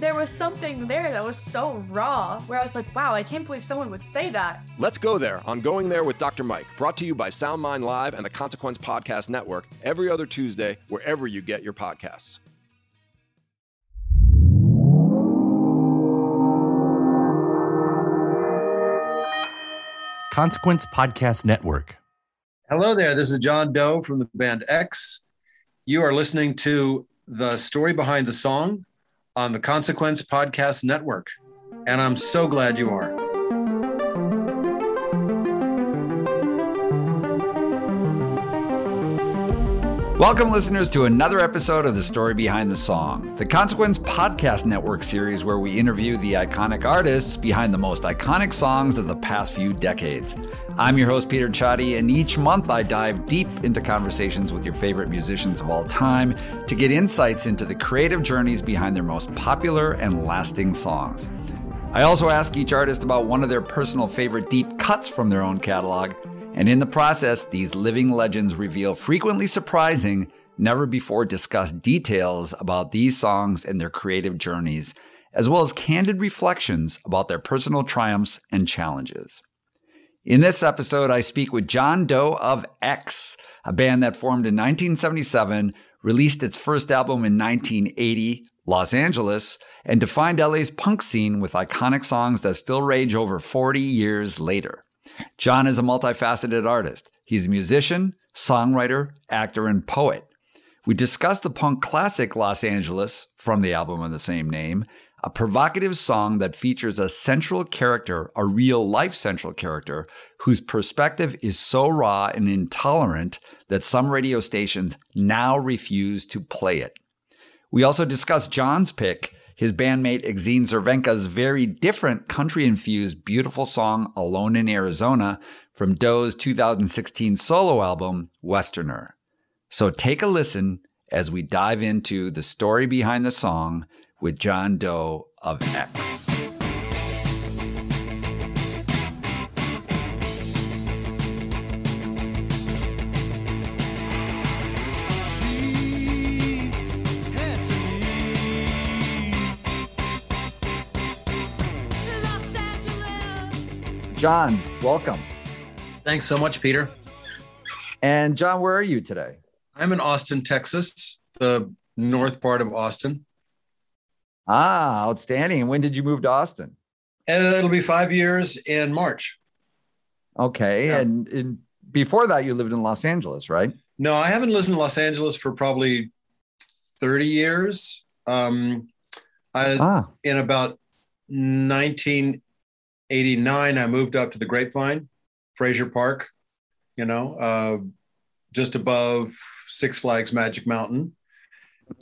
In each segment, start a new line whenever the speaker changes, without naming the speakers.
There was something there that was so raw where I was like, wow, I can't believe someone would say that.
Let's go there on Going There with Dr. Mike, brought to you by SoundMind Live and the Consequence Podcast Network every other Tuesday, wherever you get your podcasts.
Consequence Podcast Network.
Hello there. This is John Doe from the band X. You are listening to the story behind the song on the Consequence Podcast Network. And I'm so glad you are.
Welcome, listeners, to another episode of The Story Behind the Song, the Consequence Podcast Network series where we interview the iconic artists behind the most iconic songs of the past few decades. I'm your host, Peter Csathy, and each month I dive deep into conversations with your favorite musicians of all time to get insights into the creative journeys behind their most popular and lasting songs. I also ask each artist about one of their personal favorite deep cuts from their own catalog and in the process, these living legends reveal frequently surprising, never before discussed details about these songs and their creative journeys, as well as candid reflections about their personal triumphs and challenges. In this episode, I speak with John Doe of X, a band that formed in 1977, released its first album in 1980, Los Angeles, and defined LA's punk scene with iconic songs that still rage over 40 years later. John is a multifaceted artist. He's a musician, songwriter, actor, and poet. We discussed the punk classic Los Angeles from the album of the same name, a provocative song that features a central character, a real life central character, whose perspective is so raw and intolerant that some radio stations now refuse to play it. We also discussed John's pick his bandmate Exene Cervenka's very different country infused beautiful song Alone in Arizona from Doe's 2016 solo album Westerner. So take a listen as we dive into the story behind the song with John Doe of X. John, welcome.
Thanks so much, Peter.
And John, where are you today?
I'm in Austin, Texas, the north part of Austin.
Ah, outstanding. And when did you move to Austin?
And it'll be five years in March.
Okay. Yeah. And, and before that, you lived in Los Angeles, right?
No, I haven't lived in Los Angeles for probably 30 years. Um, I, ah. In about 19 89, I moved up to the Grapevine, Frazier Park, you know, uh, just above Six Flags Magic Mountain.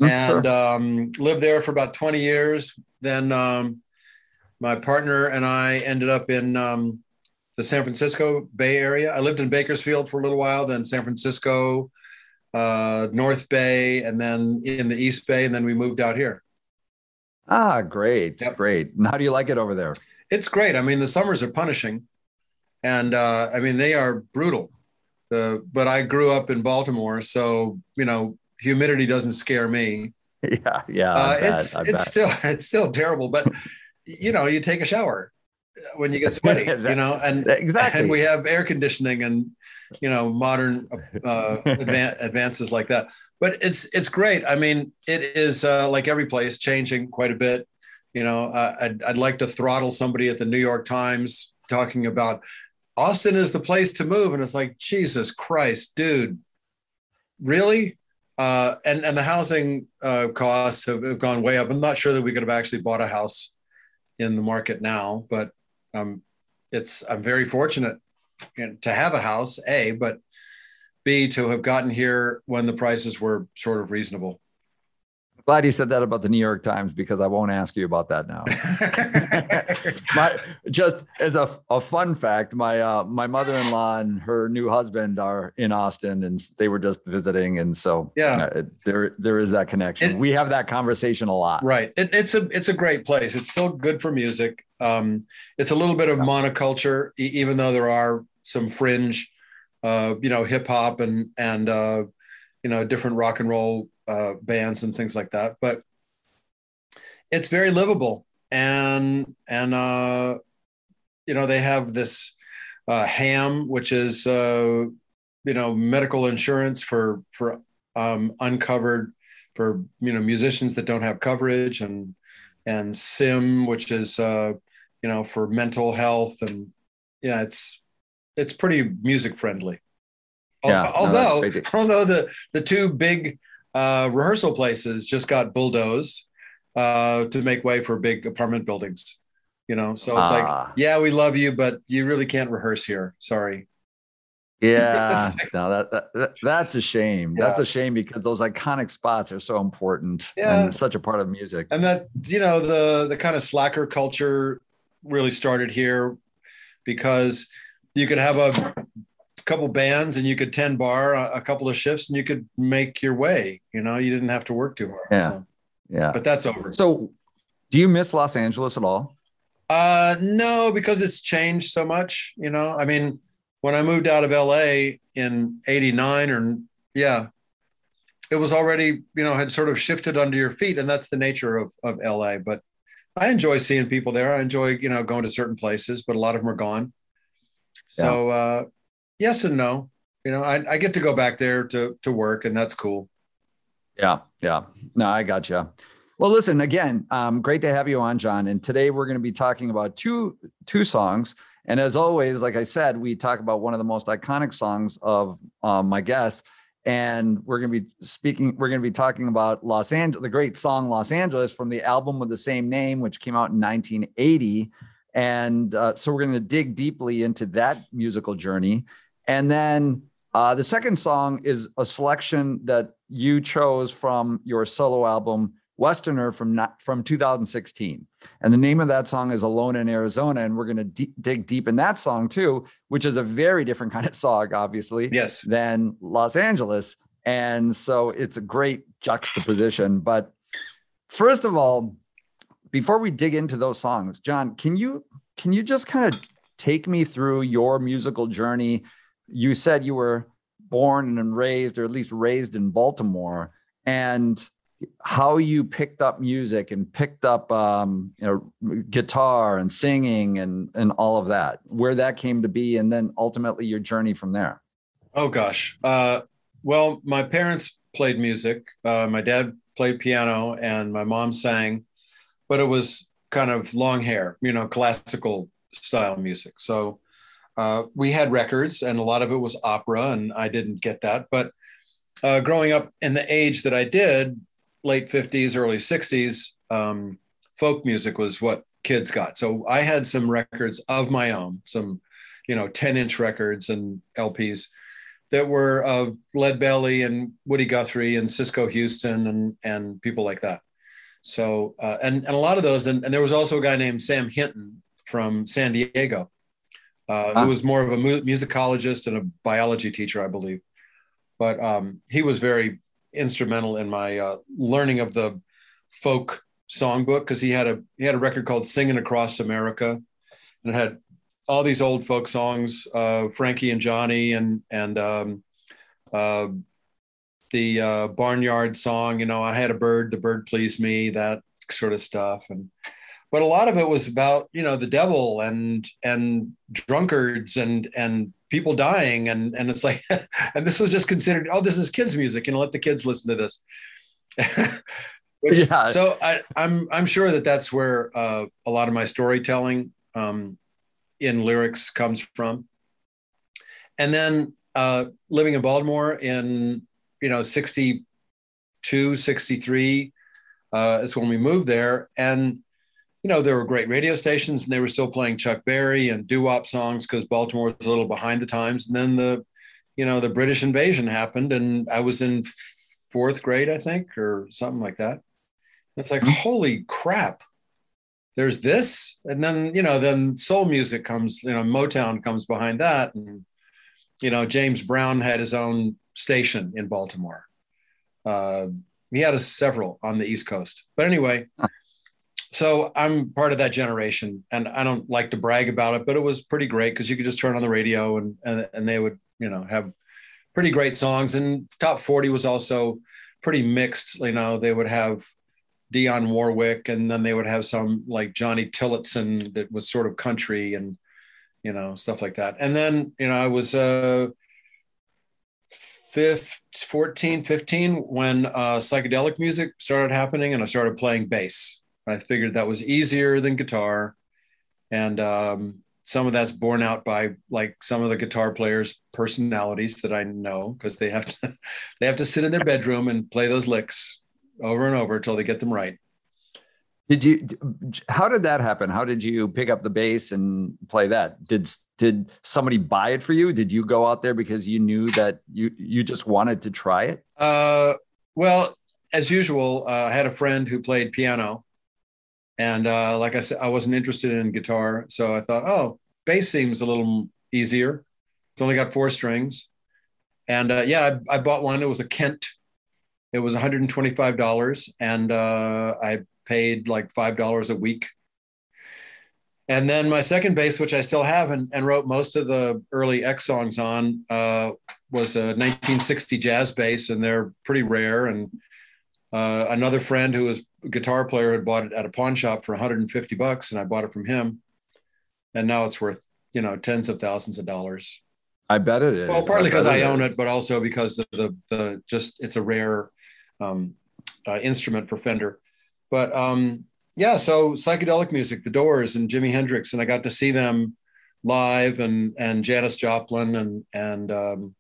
Mm-hmm. And um, lived there for about 20 years. Then um, my partner and I ended up in um, the San Francisco Bay Area. I lived in Bakersfield for a little while, then San Francisco, uh, North Bay, and then in the East Bay. And then we moved out here.
Ah, great. Yep. Great. And how do you like it over there?
It's great. I mean, the summers are punishing, and uh, I mean they are brutal. Uh, but I grew up in Baltimore, so you know humidity doesn't scare me.
Yeah, yeah.
Uh, it's it's still it's still terrible, but you know you take a shower when you get sweaty, you know, and
exactly,
and we have air conditioning and you know modern uh, advan- advances like that. But it's it's great. I mean, it is uh, like every place changing quite a bit. You know, uh, I'd, I'd like to throttle somebody at the New York Times talking about Austin is the place to move. And it's like, Jesus Christ, dude, really? Uh, and, and the housing uh, costs have, have, gone way up. I'm not sure that we could have actually bought a house in the market now, but um, it's, I'm very fortunate to have a house, A, but B, to have gotten here when the prices were sort of reasonable.
Glad you said that about the New York Times because I won't ask you about that now. my just as a, a fun fact, my uh, my mother-in-law and her new husband are in Austin, and they were just visiting, and so
yeah,
uh, there there is that connection. It, we have that conversation a lot.
Right. It, it's a it's a great place. It's still good for music. Um, it's a little bit of yeah. monoculture, e- even though there are some fringe, uh, you know, hip hop and and uh, you know different rock and roll uh, bands and things like that. But it's very livable, and and uh, you know they have this uh, HAAM, which is uh, you know medical insurance for for um, uncovered for you know musicians that don't have coverage, and and sim, which is uh, you know for mental health, and yeah, it's it's pretty music friendly. Yeah, although no, although the the two big uh, rehearsal places just got bulldozed uh, to make way for big apartment buildings. You know, so it's like, ah. yeah, we love you, but you really can't rehearse here. Sorry.
Yeah, no, that, that, that's a shame. Yeah. That's a shame because those iconic spots are so important yeah. and such a part of music.
And that you know the the kind of slacker culture really started here because you could have a couple bands and you could 10 bar a, a, couple of shifts and you could make your way you know you didn't have to work too hard
yeah. so. yeah.
But that's over.
So do you miss los angeles at all?
Uh no because it's changed so much you know? I mean when i moved out of la in 89 or yeah it was already you know had sort of shifted under your feet and that's the nature of of la but i enjoy seeing people there. I enjoy you know going to certain places but a lot of them are gone. So yeah. uh yes and no. You know, I, I get to go back there to to work, and that's cool.
Yeah, yeah. No, I got you. Well, listen again. Um, great to have you on, John. And today we're going to be talking about two two songs. And as always, like I said, we talk about one of the most iconic songs of um, my guest. And we're going to be speaking. We're going to be talking about Los Angeles, the great song "Los Angeles" from the album with the same name, which came out in 1980. And uh, so we're going to dig deeply into that musical journey. And then uh, the second song is a selection that you chose from your solo album Westerner from from 2016, and the name of that song is "Alone in Arizona," and we're going to d- dig deep in that song too, which is a very different kind of song, obviously,
yes,
than Los Angeles, and so it's a great juxtaposition. But first of all, before we dig into those songs, John, can you can you just kind of take me through your musical journey? You said you were born and raised, or at least raised in Baltimore, and how you picked up music and picked up um, you know guitar and singing and and all of that, where that came to be, and then ultimately your journey from there.
Oh gosh, uh, well, my parents played music. Uh, my dad played piano, and my mom sang, but it was kind of long hair, you know, classical style music. So uh, we had records, and a lot of it was opera, and I didn't get that. But uh, growing up in the age that I did, late 50s, early 60s, um, folk music was what kids got. So I had some records of my own, some, you know, 10 inch records and LPs that were of Lead Belly and Woody Guthrie and Cisco Houston and, and people like that. So, uh, and, and a lot of those, and, and there was also a guy named Sam Hinton from San Diego uh, who was more of a mu- musicologist and a biology teacher, I believe. But um, he was very instrumental in my uh, learning of the folk songbook because he had a he had a record called "Singing Across America," and it had all these old folk songs, uh, Frankie and Johnny, and and um, uh, the uh, Barnyard song. You know, I had a bird, the bird pleased me, that sort of stuff, and but a lot of it was about you know the devil and and drunkards and and people dying and and it's like and this was just considered oh this is kids music you know let the kids listen to this Which, yeah. so I, I'm I'm sure that that's where uh, a lot of my storytelling um, in lyrics comes from. And then uh, living in Baltimore in you know 62, 63 uh, is when we moved there, and you know, there were great radio stations and they were still playing Chuck Berry and doo wop songs because Baltimore was a little behind the times. And then the, you know, the British invasion happened and I was in fourth grade, I think, or something like that. It's like, holy crap. There's this. And then, you know, then soul music comes, you know, Motown comes behind that. And, you know, James Brown had his own station in Baltimore. Uh, he had a, several on the East Coast. But anyway, so I'm part of that generation, and I don't like to brag about it, but it was pretty great because you could just turn on the radio and, and and they would you know have pretty great songs. And top 40 was also pretty mixed. You know, they would have Dionne Warwick, and then they would have some like Johnny Tillotson that was sort of country and you know stuff like that. And then you know I was uh 14, 15 when uh, psychedelic music started happening, and I started playing bass I figured that was easier than guitar. And um, some of that's borne out by like some of the guitar players' personalities that I know because they have to they have to sit in their bedroom and play those licks over and over until they get them right.
Did you? How did that happen? How did you pick up the bass and play that? Did did somebody buy it for you? Did you go out there because you knew that you you just wanted to try it?
Uh, well, as usual, uh, I had a friend who played piano, and uh, like I said, I wasn't interested in guitar. So I thought, oh, bass seems a little easier. It's only got four strings. And uh, yeah, I, I, bought one. It was a Kent. It was $125. And uh, I paid like $5 a week. And then my second bass, which I still have and, and wrote most of the early X songs on, uh, was a 1960 jazz bass. And they're pretty rare. And uh, another friend who was a guitar player had bought it at a pawn shop for 150 bucks, and I bought it from him. And now it's worth, you know, tens of thousands of dollars.
I bet it is.
Well, partly because I, I own it, but also because of the the just it's a rare um, uh, instrument for Fender. But um, yeah, so psychedelic music, The Doors and Jimi Hendrix, and I got to see them live, and and Janis Joplin and and um,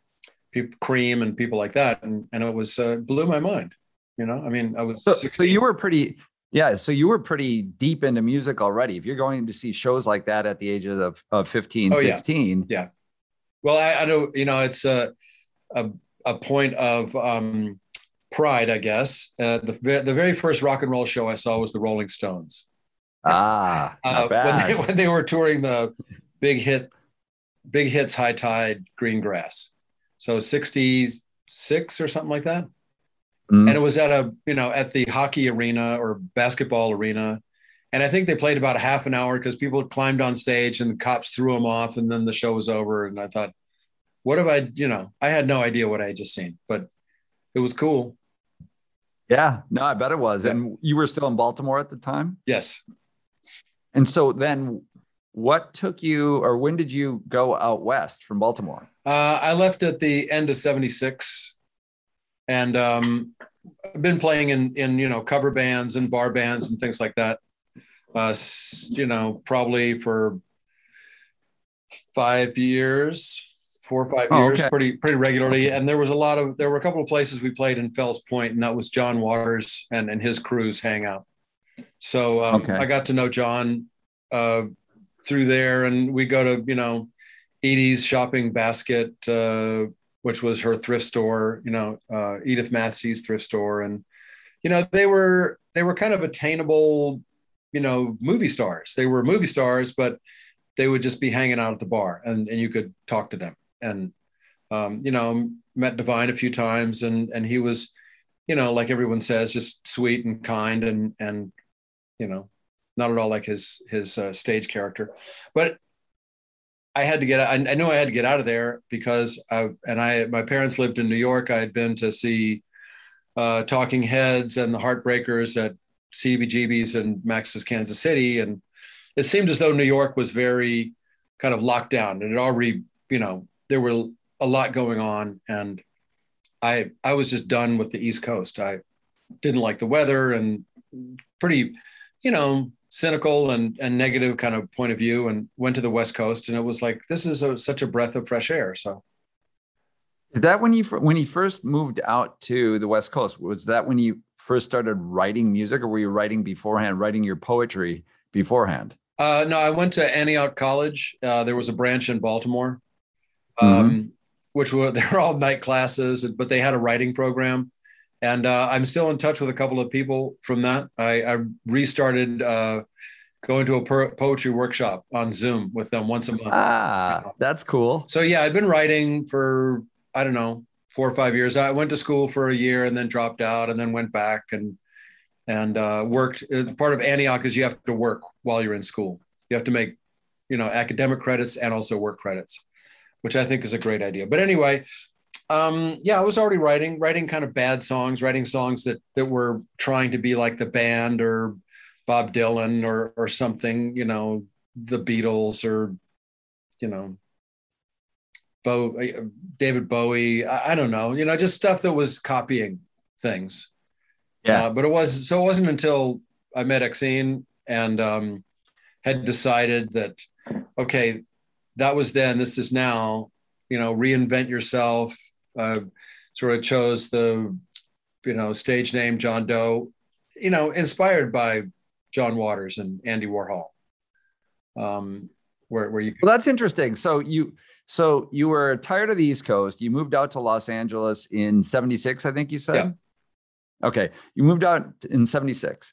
people, Cream and people like that, and and it was uh, blew my mind. You know, I mean, I was
so, so you were pretty yeah, so you were pretty deep into music already. If you're going to see shows like that at the ages of, of 15, oh, 16.
Yeah. yeah. Well, I, I, know, you know, it's a, a, a point of um, pride, I guess. Uh, the, the very first rock and roll show I saw was the Rolling Stones.
Ah, uh,
when, they, when they were touring the big hit, big hits, high tide, green grass. So 66 or something like that. Mm. And it was at a, you know, at the hockey arena or basketball arena. And I think they played about a half an hour because people climbed on stage and the cops threw them off and then the show was over. And I thought, what have I, you know, I had no idea what I had just seen, but it was cool.
Yeah, no, I bet it was. Yeah. And you were still in Baltimore at the time?
Yes.
And so then what took you or when did you go out west from Baltimore?
Uh, I left at the end of 76 and um, I've been playing in in you know cover bands and bar bands and things like that. Uh, you know, probably for five years, four or five oh, years, okay. pretty pretty regularly. And there was a lot of there were a couple of places we played in Fells Point, and that was John Waters and and his crew's hangout. So um, okay. I got to know John uh, through there, and we go to you know Edie's shopping basket. Uh, which was her thrift store, you know, uh, Edith Massey's thrift store. And, you know, they were, they were kind of attainable, you know, movie stars. They were movie stars, but they would just be hanging out at the bar and, and you could talk to them. And, um, you know, met Divine a few times and, and he was, you know, like everyone says, just sweet and kind and, and, you know, not at all like his, his uh, stage character, but I had to get. I, I knew I had to get out of there because I and I. My parents lived in New York. I had been to see uh, Talking Heads and the Heartbreakers at CBGB's and Max's Kansas City, and it seemed as though New York was very kind of locked down, and it already, you know, there were a lot going on, and I I was just done with the East Coast. I didn't like the weather and pretty, you know, cynical and, and negative kind of point of view and went to the West Coast. And it was like, this is a, such a breath of fresh air. So.
Is that when you when he first moved out to the West Coast? Was that when you first started writing music, or were you writing beforehand, writing your poetry beforehand?
Uh, no, I went to Antioch College. Uh, there was a branch in Baltimore, um, mm-hmm. which were they were all night classes, but they had a writing program, and uh, I'm still in touch with a couple of people from that. I, I restarted uh, going to a poetry workshop on Zoom with them once a month.
Ah, that's cool.
So yeah, I've been writing for I don't know four or five years. I went to school for a year and then dropped out, and then went back and and uh, worked. Uh, part of Antioch is you have to work while you're in school. You have to make you know academic credits and also work credits, which I think is a great idea. But anyway, um, yeah, I was already writing, writing kind of bad songs, writing songs that that were trying to be like the band or Bob Dylan or or something, you know, the Beatles or you know, Bo, David Bowie. I, I don't know, you know, just stuff that was copying things. Yeah, uh, but it was so it wasn't until I met Exene and um, had decided that okay, that was then, this is now. You know, reinvent yourself, uh, sort of chose the you know stage name John Doe, you know, inspired by John Waters and Andy Warhol. Um, where where you
well, that's interesting. So you so you were tired of the East Coast. You moved out to Los Angeles in '76, I think you said. Yeah. Okay, you moved out in '76,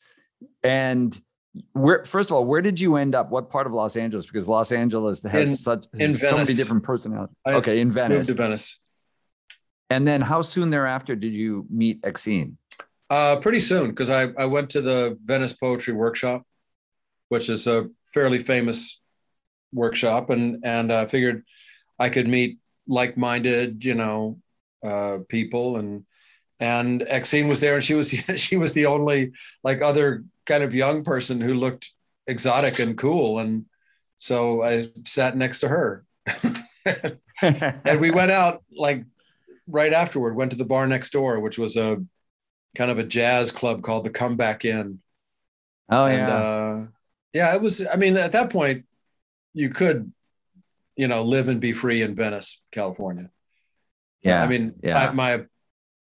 and where first of all where did you end up what part of los angeles because los angeles has in, such in so many different personalities I okay in venice
moved to venice
and then how soon thereafter did you meet Exene?
Uh, pretty soon, because I, I went to the Venice Poetry Workshop, which is a fairly famous workshop, and and I figured I could meet like-minded, you know, uh, people, and and Exene was there, and she was she was the only like other kind of young person who looked exotic and cool, and so I sat next to her, and we went out like right afterward went to the bar next door, which was a kind of a jazz club called the Comeback Inn.
Oh and, yeah, uh,
yeah. It was. I mean, at that point, you could, you know, live and be free in Venice, California.
Yeah.
I mean,
yeah.
I, my,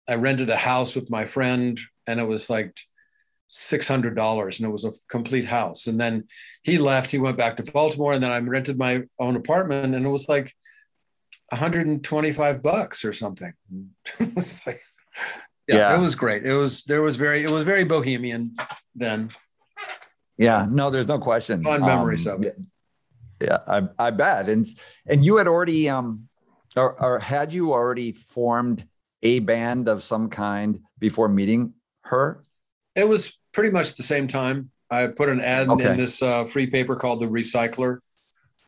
I rented a house with my friend, and it was like six hundred dollars, and it was a complete house. And then he left. He went back to Baltimore, and then I rented my own apartment, and it was like 125 bucks or something. like, yeah, yeah, it was great. It was there was very it was very bohemian then.
Yeah, no, there's no question.
Fun memories um, of it.
Yeah, I, I bet. And and you had already um or, or had you already formed a band of some kind before meeting her?
It was pretty much the same time. I put an ad okay. in this uh, free paper called The Recycler,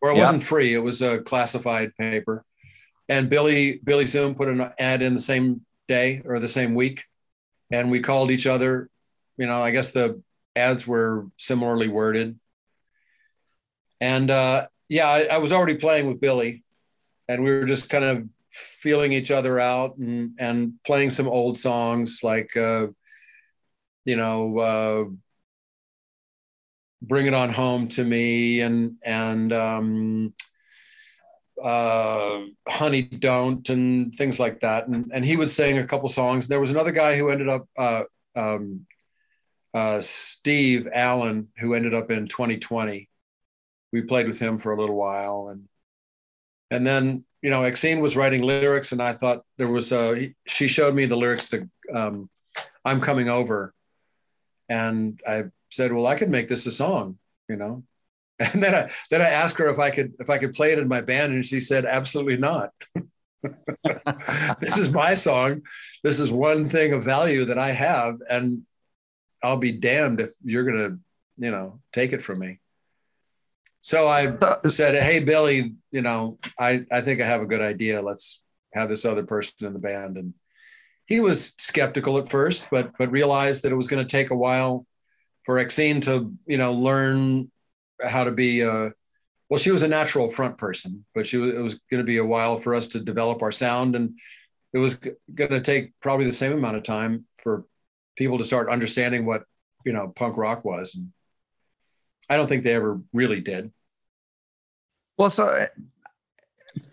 or it yep. wasn't free; it was a classified paper and Billy Billy Zoom put an ad in the same day or the same week, and we called each other. You know, I guess the ads were similarly worded, and uh, yeah, I, I was already playing with Billy, and we were just kind of feeling each other out and and playing some old songs like uh, you know uh, bring it on home to me and and um, uh, Honey Don't and things like that. And, and he would sing a couple songs. There was another guy who ended up, uh, um, uh, Steve Allen, who ended up in 20/20. We played with him for a little while. And, and then, you know, Exene was writing lyrics and I thought there was a, she showed me the lyrics to um, I'm Coming Over. And I said, well, I could make this a song, you know? And then I then I asked her if I could if I could play it in my band, and she said, absolutely not. this is my song. This is one thing of value that I have, and I'll be damned if you're gonna, you know, take it from me. So I said, "Hey, Billy, you know, I I think I have a good idea. Let's have this other person in the band." And he was skeptical at first, but but realized that it was going to take a while for Exene to, you know, learn how to be uh, well she was a natural front person but she was, it was going to be a while for us to develop our sound and it was going to take probably the same amount of time for people to start understanding what you know punk rock was and i don't think they ever really did.
Well so uh,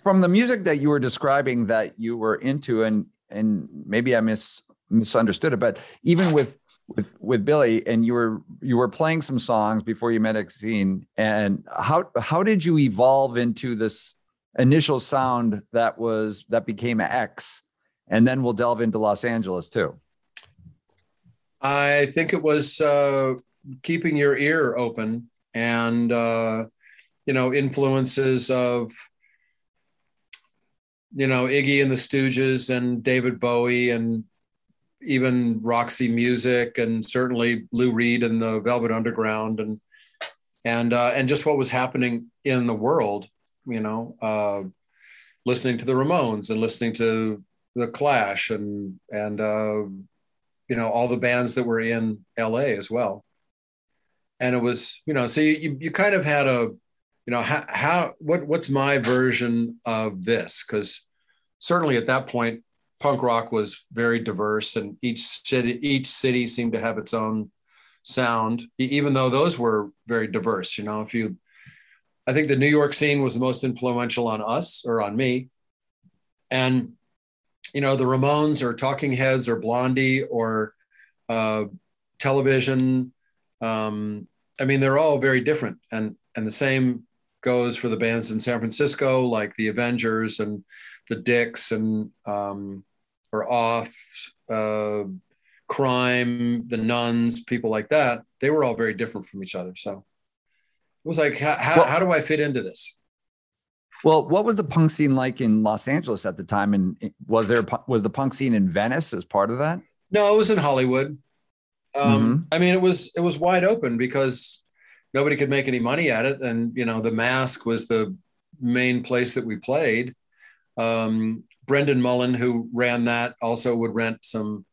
from the music that you were describing that you were into and and maybe i mis misunderstood it but even with with with Billy, and you were you were playing some songs before you met Exene. And how how did you evolve into this initial sound that was that became X, and then we'll delve into Los Angeles too.
I think it was uh, keeping your ear open and uh, you know influences of you know Iggy and the Stooges and David Bowie and even Roxy Music and certainly Lou Reed and the Velvet Underground and and uh, and just what was happening in the world, you know, uh, listening to the Ramones and listening to the Clash and and uh, you know all the bands that were in L.A. as well. And it was you know so you you kind of had a you know how, how what what's my version of this because certainly at that point punk rock was very diverse and each city each city seemed to have its own sound even though those were very diverse you know if you i think the new york scene was the most influential on us or on me. And you know the ramones or talking heads or blondie or uh, television um, i mean they're all very different and and the same goes for the bands in san francisco like the avengers and the dicks and um, or off, uh, crime, the nuns, people like that, they were all very different from each other. So it was like, how, how, well, how do I fit into this?
Well, what was the punk scene like in Los Angeles at the time? And was there was the punk scene in Venice as part of that?
No, it was in Hollywood. Um, mm-hmm. I mean, it was it was wide open because nobody could make any money at it, and you know, the Masque was the main place that we played. Um, Brendan Mullen, who ran that, also would rent some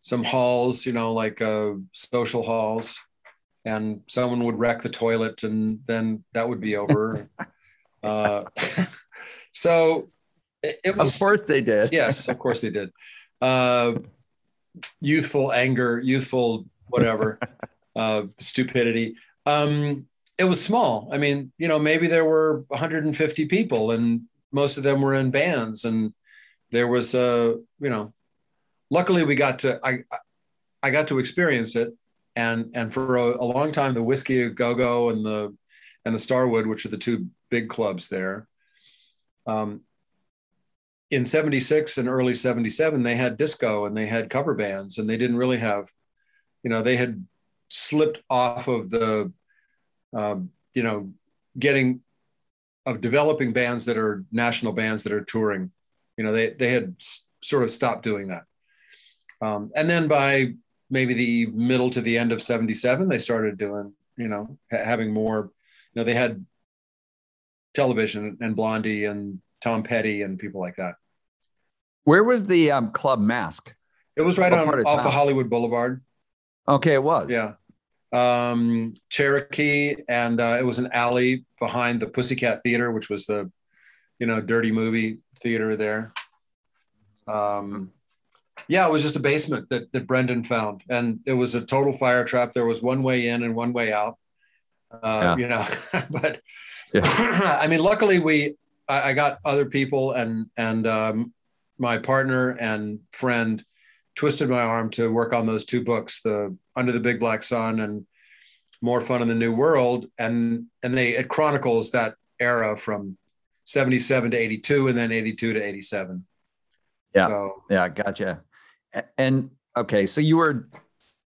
some halls, you know, like uh, social halls, and someone would wreck the toilet, and then that would be over. uh, so it, it, was.
Of course, they did.
yes, of course they did. Uh, youthful anger, youthful whatever, uh, stupidity. Um, it was small. I mean, you know, maybe there were 150 people, and most of them were in bands, and there was a you know luckily we got to i i got to experience it. And and for a, a long time the whiskey Go Go and the and the starwood which are the two big clubs there um, in 76 and early 77 they had disco and they had cover bands and they didn't really have you know they had slipped off of the um, you know getting of developing bands that are national bands that are touring you know, they they had sort of stopped doing that. Um, and then by maybe the middle to the end of 77, they started doing, you know, ha- having more, you know, they had television and Blondie and Tom Petty and people like that.
Where was the um, club Masque?
It was right what on off of Hollywood Boulevard.
Okay, it was.
Yeah. Um, Cherokee, and uh, it was an alley behind the Pussycat Theater, which was the, you know, dirty movie theater there. Um, yeah, it was just a basement that, that Brendan found, and it was a total fire trap. There was one way in and one way out. Uh, yeah. You know, but yeah. I mean, luckily we I, I, got other people and and um, my partner and friend twisted my arm to work on those two books, the Under the Big Black Sun and More Fun in the New World, and and they it chronicles that era from 77 to 82 and then 82 to 87.
Yeah. So, yeah, gotcha. And okay, so you were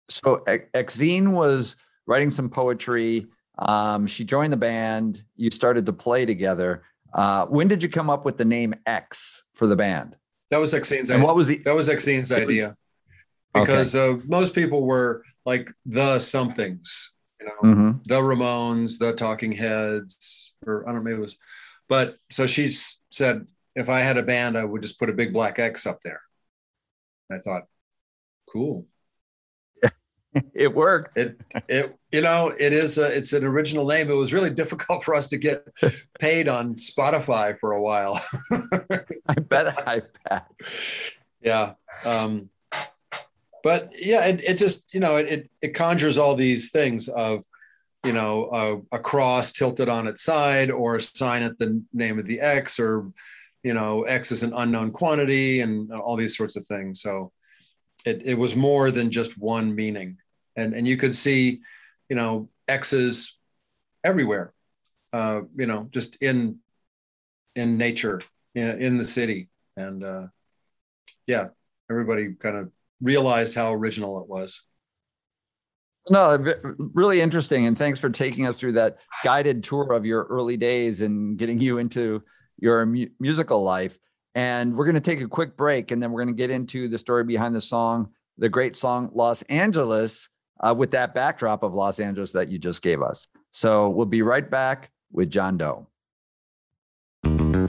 so Exene was writing some poetry. Um, she joined the band. You started to play together. Uh, when did you come up with the name X for the band?
That was Exene's
idea. And what was the
that was Exene's idea? Because okay. uh, most people were like the somethings, you know, mm-hmm. the Ramones, the Talking Heads, or I don't know, maybe it was but so she said, if I had a band, I would just put a big black X up there. I thought, cool.
it worked.
It, it, you know, it is, a, it's an original name. It was really difficult for us to get paid on Spotify for a while.
I bet I bet.
Yeah. Um, but yeah, it, it just, you know, it, it conjures all these things of, you know, a, a, cross tilted on its side or a sign at the name of the X or, you know, X is an unknown quantity and all these sorts of things. So it, it was more than just one meaning. And, and you could see, you know, X's everywhere, uh, you know, just in, in nature, in, in the city. And uh, yeah, everybody kind of realized how original it was.
No, really interesting. And thanks for taking us through that guided tour of your early days and getting you into your mu- musical life. And we're going to take a quick break and then we're going to get into the story behind the song, the great song Los Angeles, uh, with that backdrop of Los Angeles that you just gave us. So we'll be right back with John Doe.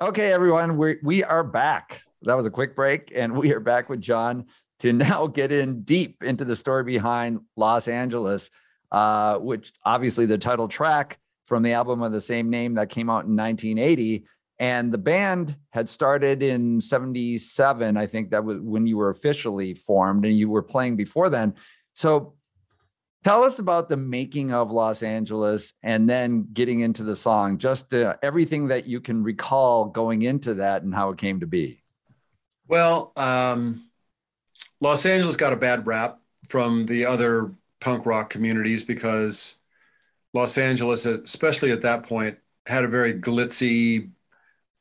Okay, everyone, we we are back. That was a quick break, and we are back with John to now get in deep into the story behind Los Angeles, uh, which obviously the title track from the album of the same name that came out in 1980. And the band had started in 77, I think that was when you were officially formed, and you were playing before then. So Tell us about the making of Los Angeles and then getting into the song, just uh, everything that you can recall going into that and how it came to be.
Well, um, Los Angeles got a bad rap from the other punk rock communities because Los Angeles, especially at that point, had a very glitzy,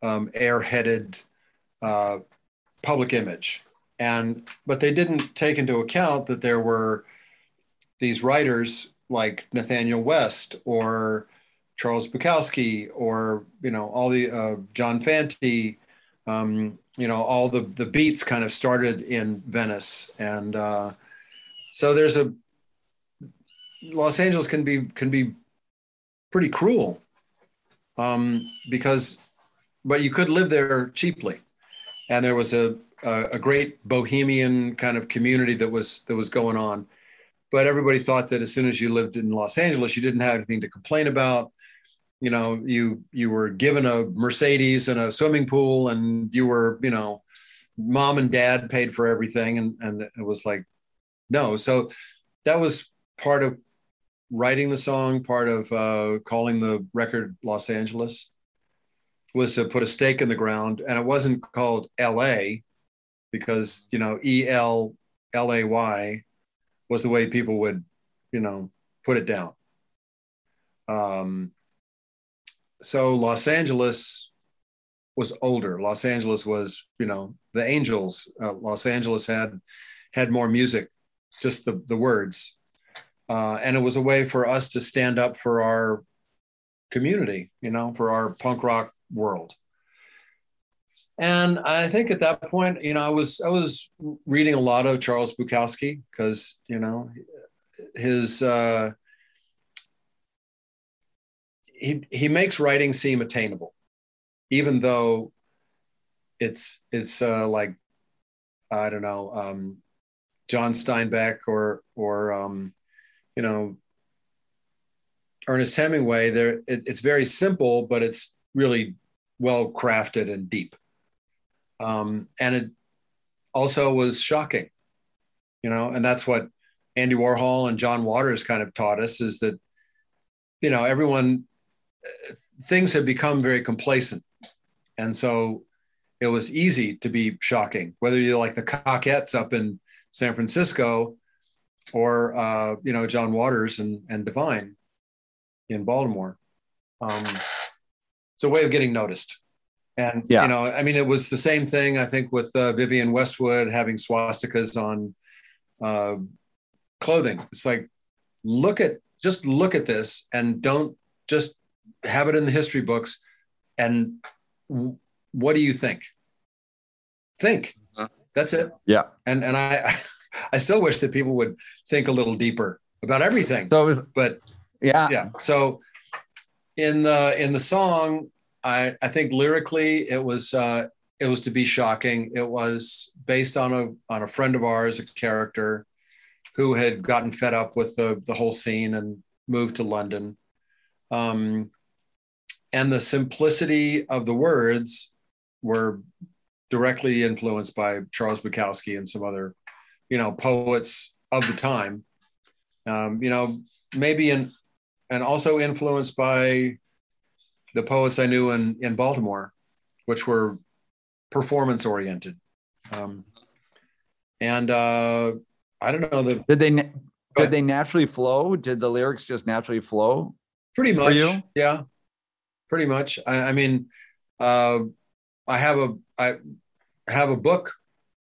um, airheaded uh, public image. And but they didn't take into account that there were these writers like Nathanael West or Charles Bukowski or you know all the uh, John Fante, um, you know all the the beats kind of started in Venice, and uh, so there's a Los Angeles can be can be pretty cruel um, because, but you could live there cheaply, and there was a, a a great bohemian kind of community that was that was going on but everybody thought that as soon as you lived in Los Angeles, you didn't have anything to complain about. You know, you you were given a Mercedes and a swimming pool, and you were, you know, mom and dad paid for everything, and and it was like, no. So that was part of writing the song, part of uh, calling the record Los Angeles, was to put a stake in the ground, and it wasn't called L.A. because you know E L L A Y was the way people would, you know, put it down. Um, so Los Angeles was older. Los Angeles was, you know, the Angels. Uh, Los Angeles had had more music, just the the words, uh, and it was a way for us to stand up for our community, you know, for our punk rock world. And I think at that point, you know, I was I was reading a lot of Charles Bukowski because you know his uh, he he makes writing seem attainable, even though it's it's uh, like I don't know um, John Steinbeck or or um, you know Ernest Hemingway. There, it, it's very simple, but it's really well crafted and deep. Um, and it also was shocking, you know, and that's what Andy Warhol and John Waters kind of taught us is that, you know, everyone, things have become very complacent. And so it was easy to be shocking, whether you're like the Cockettes up in San Francisco or, uh, you know, John Waters and, and Divine in Baltimore. Um, it's a way of getting noticed. And yeah. you know, I mean, it was the same thing. I think with uh, Vivienne Westwood having swastikas on uh, clothing. It's like, look at just look at this, and don't just have it in the history books. And w- what do you think? Think. Uh-huh. That's it.
Yeah.
And and I I still wish that people would think a little deeper about everything.
So, was,
but
yeah,
yeah. So in the in the song I, I think lyrically it was uh, it was to be shocking. It was based on a on a friend of ours, a character who had gotten fed up with the the whole scene and moved to London. Um, and the simplicity of the words were directly influenced by Charles Bukowski and some other, you know, poets of the time. Um, you know, maybe in and also influenced by the poets I knew in in Baltimore, which were performance oriented. Um, and uh, I don't know the
did they did they naturally flow? Did the lyrics just naturally flow?
Pretty much, yeah. Pretty much. I, I mean, uh, I have a I have a book,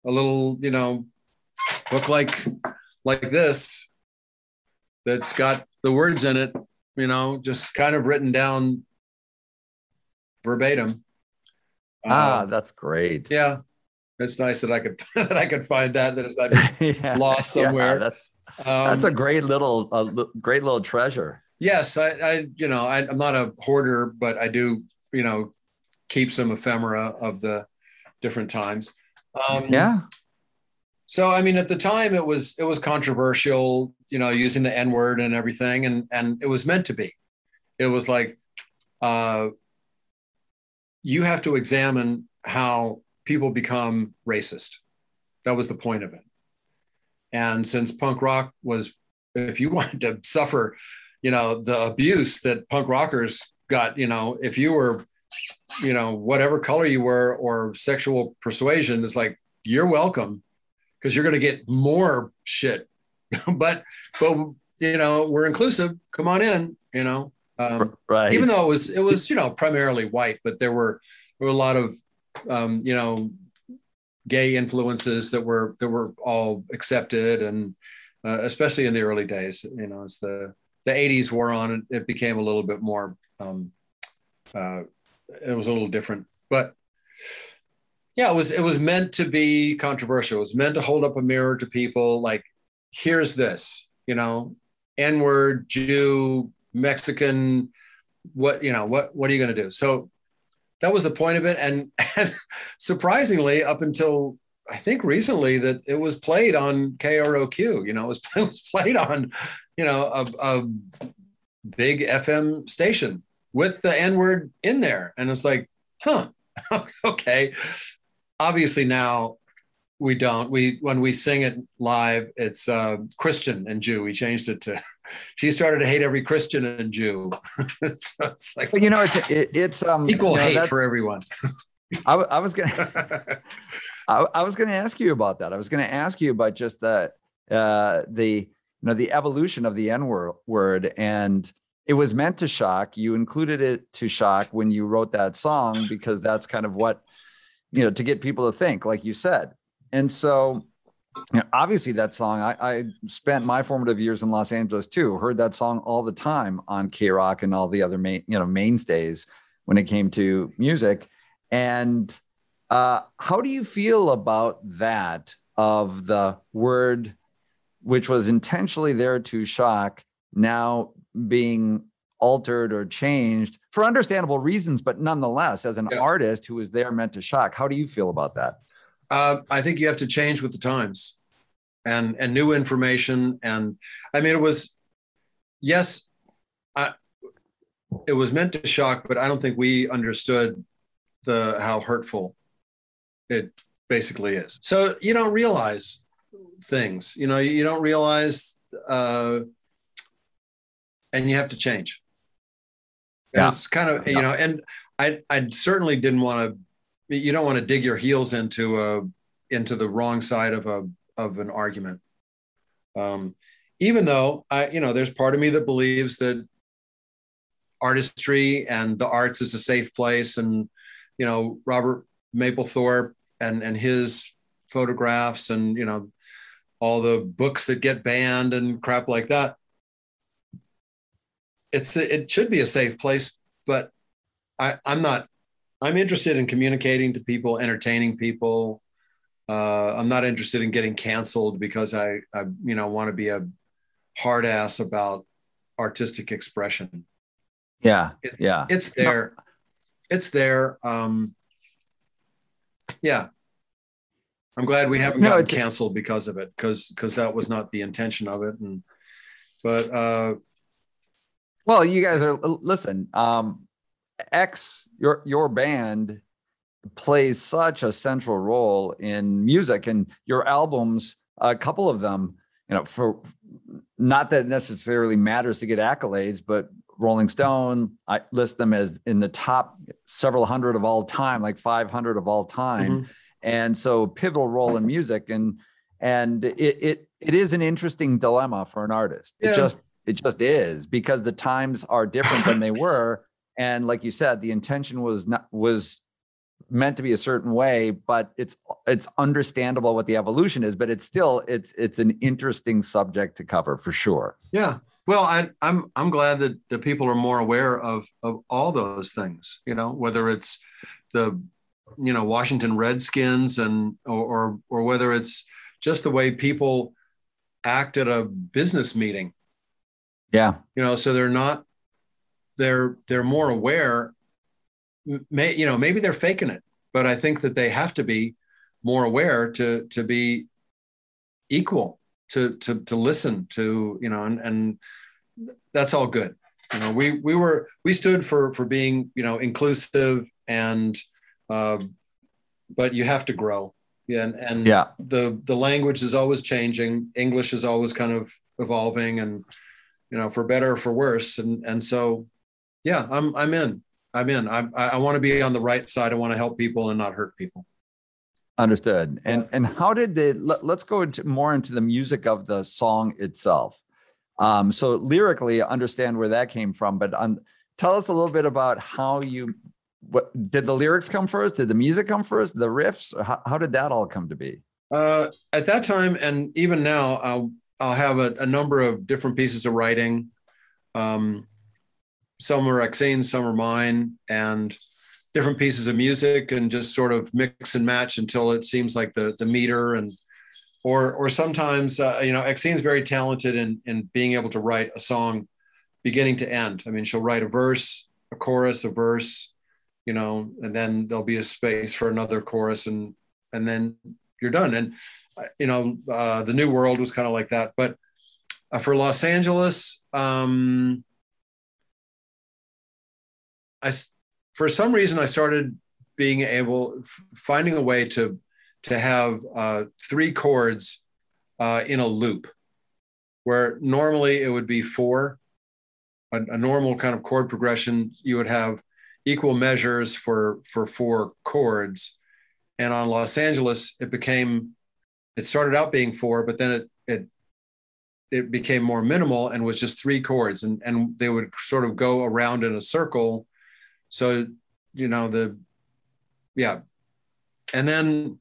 a little you know, book like like this that's got the words in it, you know, just kind of written down verbatim.
Ah, uh, that's great.
Yeah, it's nice that I could that I could find that that is not yeah. lost somewhere.
Yeah, that's um, that's a great little a great little treasure.
Yes, I, I you know I, I'm not a hoarder, but I do you know keep some ephemera of the different times.
Um, yeah.
So I mean, at the time, it was it was controversial, you know, using the N word and everything, and and it was meant to be. It was like, uh, you have to examine how people become racist. That was the point of it. And since punk rock was, if you wanted to suffer, you know, the abuse that punk rockers got, you know, if you were, you know, whatever color you were or sexual persuasion, is like, you're welcome because you're going to get more shit. but, but, you know, we're inclusive. Come on in, you know. Um, right. Even though it was, it was, you know, primarily white, but there were, there were a lot of um, you know, gay influences that were that were all accepted, and uh, especially in the early days, you know, as the the 80s wore on, it became a little bit more. Um, uh, it was a little different, but yeah, it was it was meant to be controversial. It was meant to hold up a mirror to people, like, here's this, you know, N word, Jew, Mexican, what you know, what what are you going to do? So that was the point of it. And, and surprisingly, up until I think recently, that it was played on KROQ. You know, it was, it was played on, you know, a, a big FM station with the N word in there, and it's like, huh, okay. Obviously now we don't. We when we sing it live, it's uh, Christian and Jew. We changed it to she started to hate every Christian and Jew. so
it's like, you know, it's it, it's um
equal
you know,
hate for everyone.
I, I was gonna, I, I, was gonna ask you about that. I was gonna ask you about just the uh, the you know the evolution of the N word, and it was meant to shock. You included it to shock when you wrote that song because that's kind of what you know to get people to think, like you said. And so you know, obviously that song I, I, spent my formative years in los angeles too heard that song all the time on k-rock and all the other main you know mainstays when it came to music and uh, how do you feel about that of the word which was intentionally there to shock now being altered or changed for understandable reasons but nonetheless as an yeah. artist who was there meant to shock how do you feel about that
uh, I think you have to change with the times and and new information. And I mean, it was yes, I, it was meant to shock, but I don't think we understood the how hurtful it basically is. So you don't realize things. You know, you don't realize, uh, and you have to change. And yeah. it's kind of you know, and I I certainly didn't want to you don't want to dig your heels into a into the wrong side of a of an argument. Um, even though I, you know, there's part of me that believes that artistry and the arts is a safe place, and you know, Robert Mapplethorpe and and his photographs, and you know, all the books that get banned and crap like that. It's it should be a safe place, but I, I'm not I'm interested in communicating to people, entertaining people. Uh, I'm not interested in getting canceled because I, I you know, want to be a hard ass about artistic expression.
Yeah,
it's,
yeah,
it's there, it's there. Um, yeah, I'm glad we haven't no, gotten canceled because of it, because because that was not the intention of it. And but uh,
well, you guys are listen. Um, X your your band plays such a central role in music and your albums a couple of them you know for not that it necessarily matters to get accolades, but Rolling Stone, I list them as in the top several hundred of all time, like 500 of all time. Mm-hmm. And so pivotal role in music. And, and it, it, it is an interesting dilemma for an artist. Yeah. It just, it just is because the times are different than they were. And like you said, the intention was not, was meant to be a certain way but it's it's understandable what the evolution is but it's still it's it's an interesting subject to cover for sure.
Yeah. Well I, i'm i'm glad that the people are more aware of of all those things you know whether it's the you know washington redskins and or or, or whether it's just the way people act at a business meeting.
Yeah.
You know so they're not they're they're more aware may, you know, maybe they're faking it, but I think that they have to be more aware to to be equal, to to to listen to, you know, and and that's all good. You know, we we were we stood for for being, you know, inclusive and uh, but you have to grow. Yeah, and, and
yeah.
the the language is always changing. English is always kind of evolving and you know, for better or for worse. And and so yeah, I'm I'm in. I'm in. I, I want to be on the right side. I want to help people and not hurt people.
Understood. And and how did the let, us go into more into the music of the song itself. Um, so lyrically, understand where that came from, but um, tell us a little bit about how you what did the lyrics come first? Did the music come first? The riffs? How, how did that all come to be?
Uh, at that time, and even now, I'll I'll have a, a number of different pieces of writing. Um, some are Exene's, some are mine, and different pieces of music, and just sort of mix and match until it seems like the the meter and or or sometimes uh, you know Exene's very talented in in being able to write a song beginning to end. I mean, she'll write a verse, a chorus, a verse, you know, and then there'll be a space for another chorus, and and then you're done. And uh, you know, uh, the New World was kind of like that, but uh, for Los Angeles. Um, I, for some reason, I started being able, finding a way to, to have uh, three chords uh, in a loop, where normally it would be four. A, a, normal kind of chord progression, you would have equal measures for for four chords, and on Los Angeles, it became, it started out being four, but then it it it became more minimal and was just three chords, and and they would sort of go around in a circle so, you know, the, yeah. And then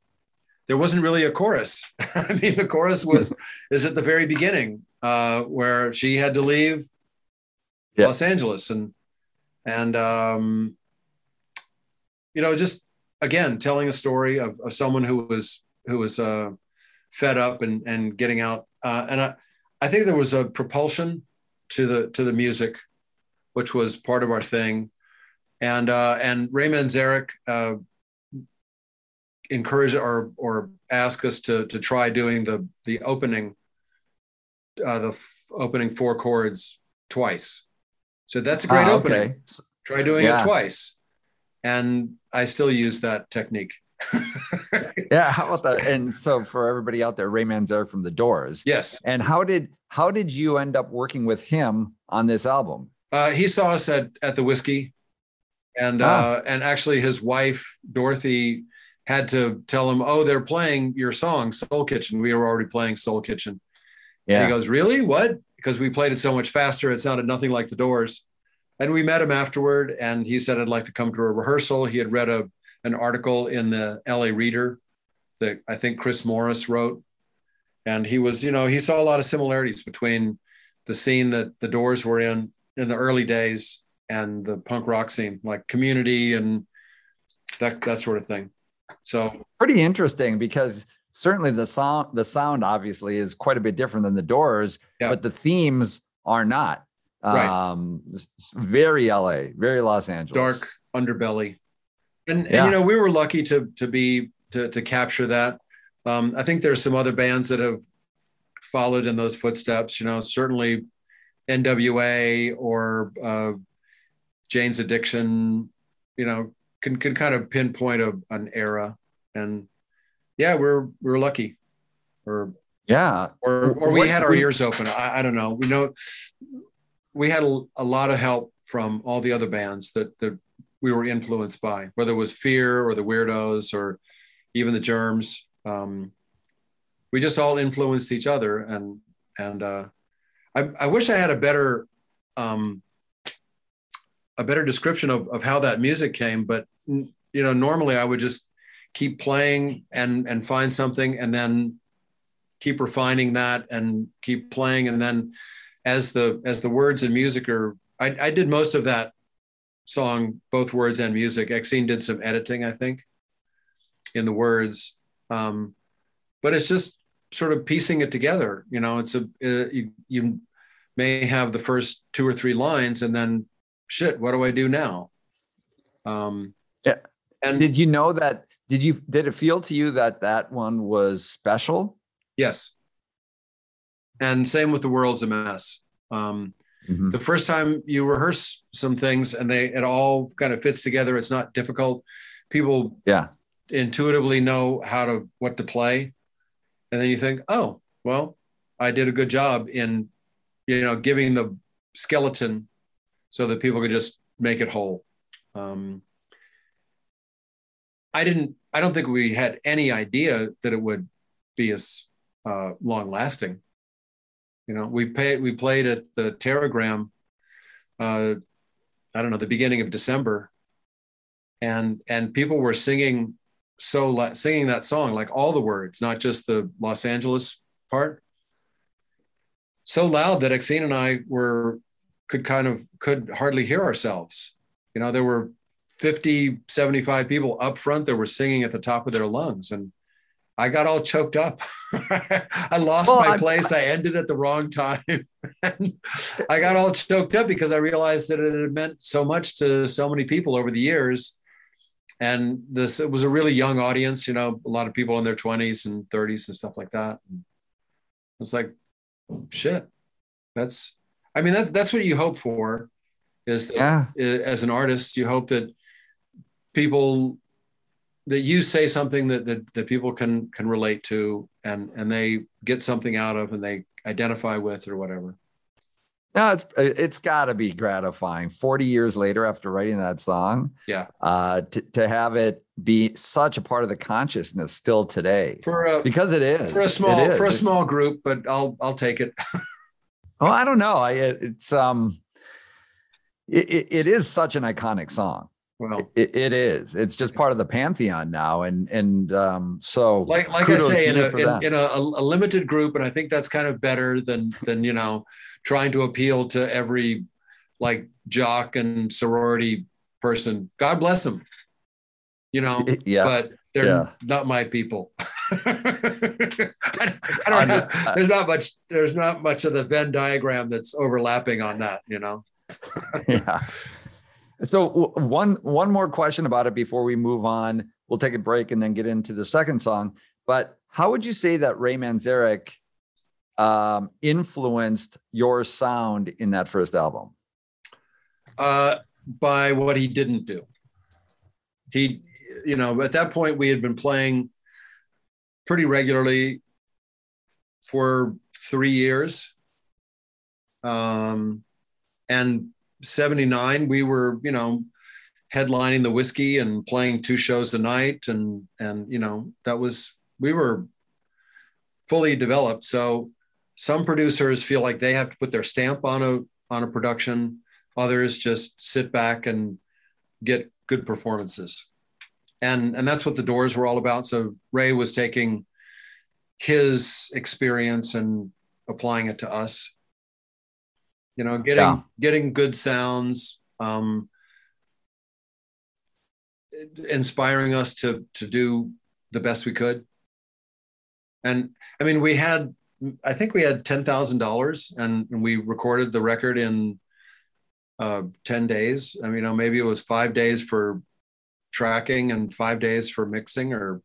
there wasn't really a chorus. I mean, the chorus was, is at the very beginning uh, where she had to leave yeah. Los Angeles and, and, um, you know, just again, telling a story of, of someone who was, who was uh, fed up and, and getting out. Uh, and I, I think there was a propulsion to the, to the music, which was part of our thing and uh, and Ray Manzarek uh, encouraged or or asked us to to try doing the the opening uh, the f- opening four chords twice. So that's a great ah, opening. Okay. Try doing yeah. it twice, and I still use that technique.
yeah, how about that? And so for everybody out there, Ray Manzarek from The Doors.
Yes.
And how did how did you end up working with him on this album?
Uh, he saw us at at the whiskey and ah. uh, and actually his wife Dorothy had to tell him, "Oh, they're playing your song, Soul Kitchen. We were already playing Soul Kitchen." Yeah. And he goes, "Really? What?" Because we played it so much faster, it sounded nothing like the Doors. And we met him afterward, and he said, "I'd like to come to a rehearsal." He had read a an article in the L.A. Reader that I think Chris Morris wrote, and he was, you know, he saw a lot of similarities between the scene that the Doors were in in the early days and the punk rock scene, like community and that that sort of thing. So
pretty interesting because certainly the sound the sound obviously is quite a bit different than the Doors, yeah. but the themes are not. Right. Um, very LA, very Los Angeles.
Dark underbelly. And, yeah. and you know, we were lucky to to be to to capture that. Um, I think there's some other bands that have followed in those footsteps. You know, certainly NWA or uh, Jane's Addiction, you know, can can kind of pinpoint a, an era, and yeah, we're we're lucky. Or
Yeah.
Or, or we had our ears open. I, I, don't know. We know we had a, a, lot of help from all the other bands that, that we were influenced by, whether it was Fear or the Weirdos or even the Germs. Um, we just all influenced each other. And, and uh, I, I wish I had a better, um, a better description of, of how that music came, but you know, normally I would just keep playing and, and find something and then keep refining that and keep playing. And then as the as the words and music are I, I did most of that song both words and music. Exene did some editing i think in the words. Um, but it's just sort of piecing it together you know it's a uh, you, you may have the first two or three lines and then shit what do i do now
um, yeah and did you know that did you did it feel to you that that one was special
Yes. And same with the world's a mess. Um, mm-hmm. The first time you rehearse some things and they it all kind of fits together, it's not difficult. People
yeah
intuitively know how to what to play, and then you think, oh well, I did a good job in you know giving the skeleton so that people could just make it whole. Um, I didn't. I don't think we had any idea that it would be as uh, long lasting. You know, we pay, we played at the Teragram, uh, I don't know, the beginning of December, and and people were singing so la- singing that song like all the words, not just the Los Angeles part, so loud that Exene and I were could kind of could hardly hear ourselves. You know, there were 50, 75 people up front that were singing at the top of their lungs. And I got all choked up. I lost well, my I, place. I ended at the wrong time. I got all choked up because I realized that it had meant so much to so many people over the years. And this it was a really young audience, you know, a lot of people in their 20s and 30s and stuff like that. And it's like, shit. That's I mean, that's that's what you hope for is that yeah. as an artist, you hope that people that you say something that, that that people can can relate to and and they get something out of and they identify with or whatever.
No it's it's got to be gratifying. 40 years later after writing that song
yeah.
uh to, to have it be such a part of the consciousness still today.
For a,
because it is.
for a small for a small group but i'll i'll take it
well i don't know i it's um it, it is such an iconic song
well,
it, it is. It's just part of the pantheon now, and and um, so
like like I say, in a in, in, a, a limited group, and I think that's kind of better than than you know trying to appeal to every like jock and sorority person. God bless them, you know.
Yeah,
but they're yeah. not my people. I, I don't know. There's not much. There's not much of the Venn diagram that's overlapping on that. You know.
yeah. So one one more question about it before we move on. We'll take a break and then get into the second song. But how would you say that Ray Manzarek um, influenced your sound in that first album?
Uh, by what he didn't do. He, you know, at that point we had been playing pretty regularly for three years. Um, and 79 we were you know headlining the whiskey and playing two shows a night. And and you know that was we were fully developed. So some producers feel like they have to put their stamp on a on a production. Others just sit back and get good performances and and that's what the doors were all about. So ray was taking his experience and applying it to us. You know getting yeah. getting good sounds um, inspiring us to to do the best we could. And i mean we had i think we had $10000 and, and we recorded the record in uh, 10 days. I mean you know maybe it was five days for tracking and five days for mixing or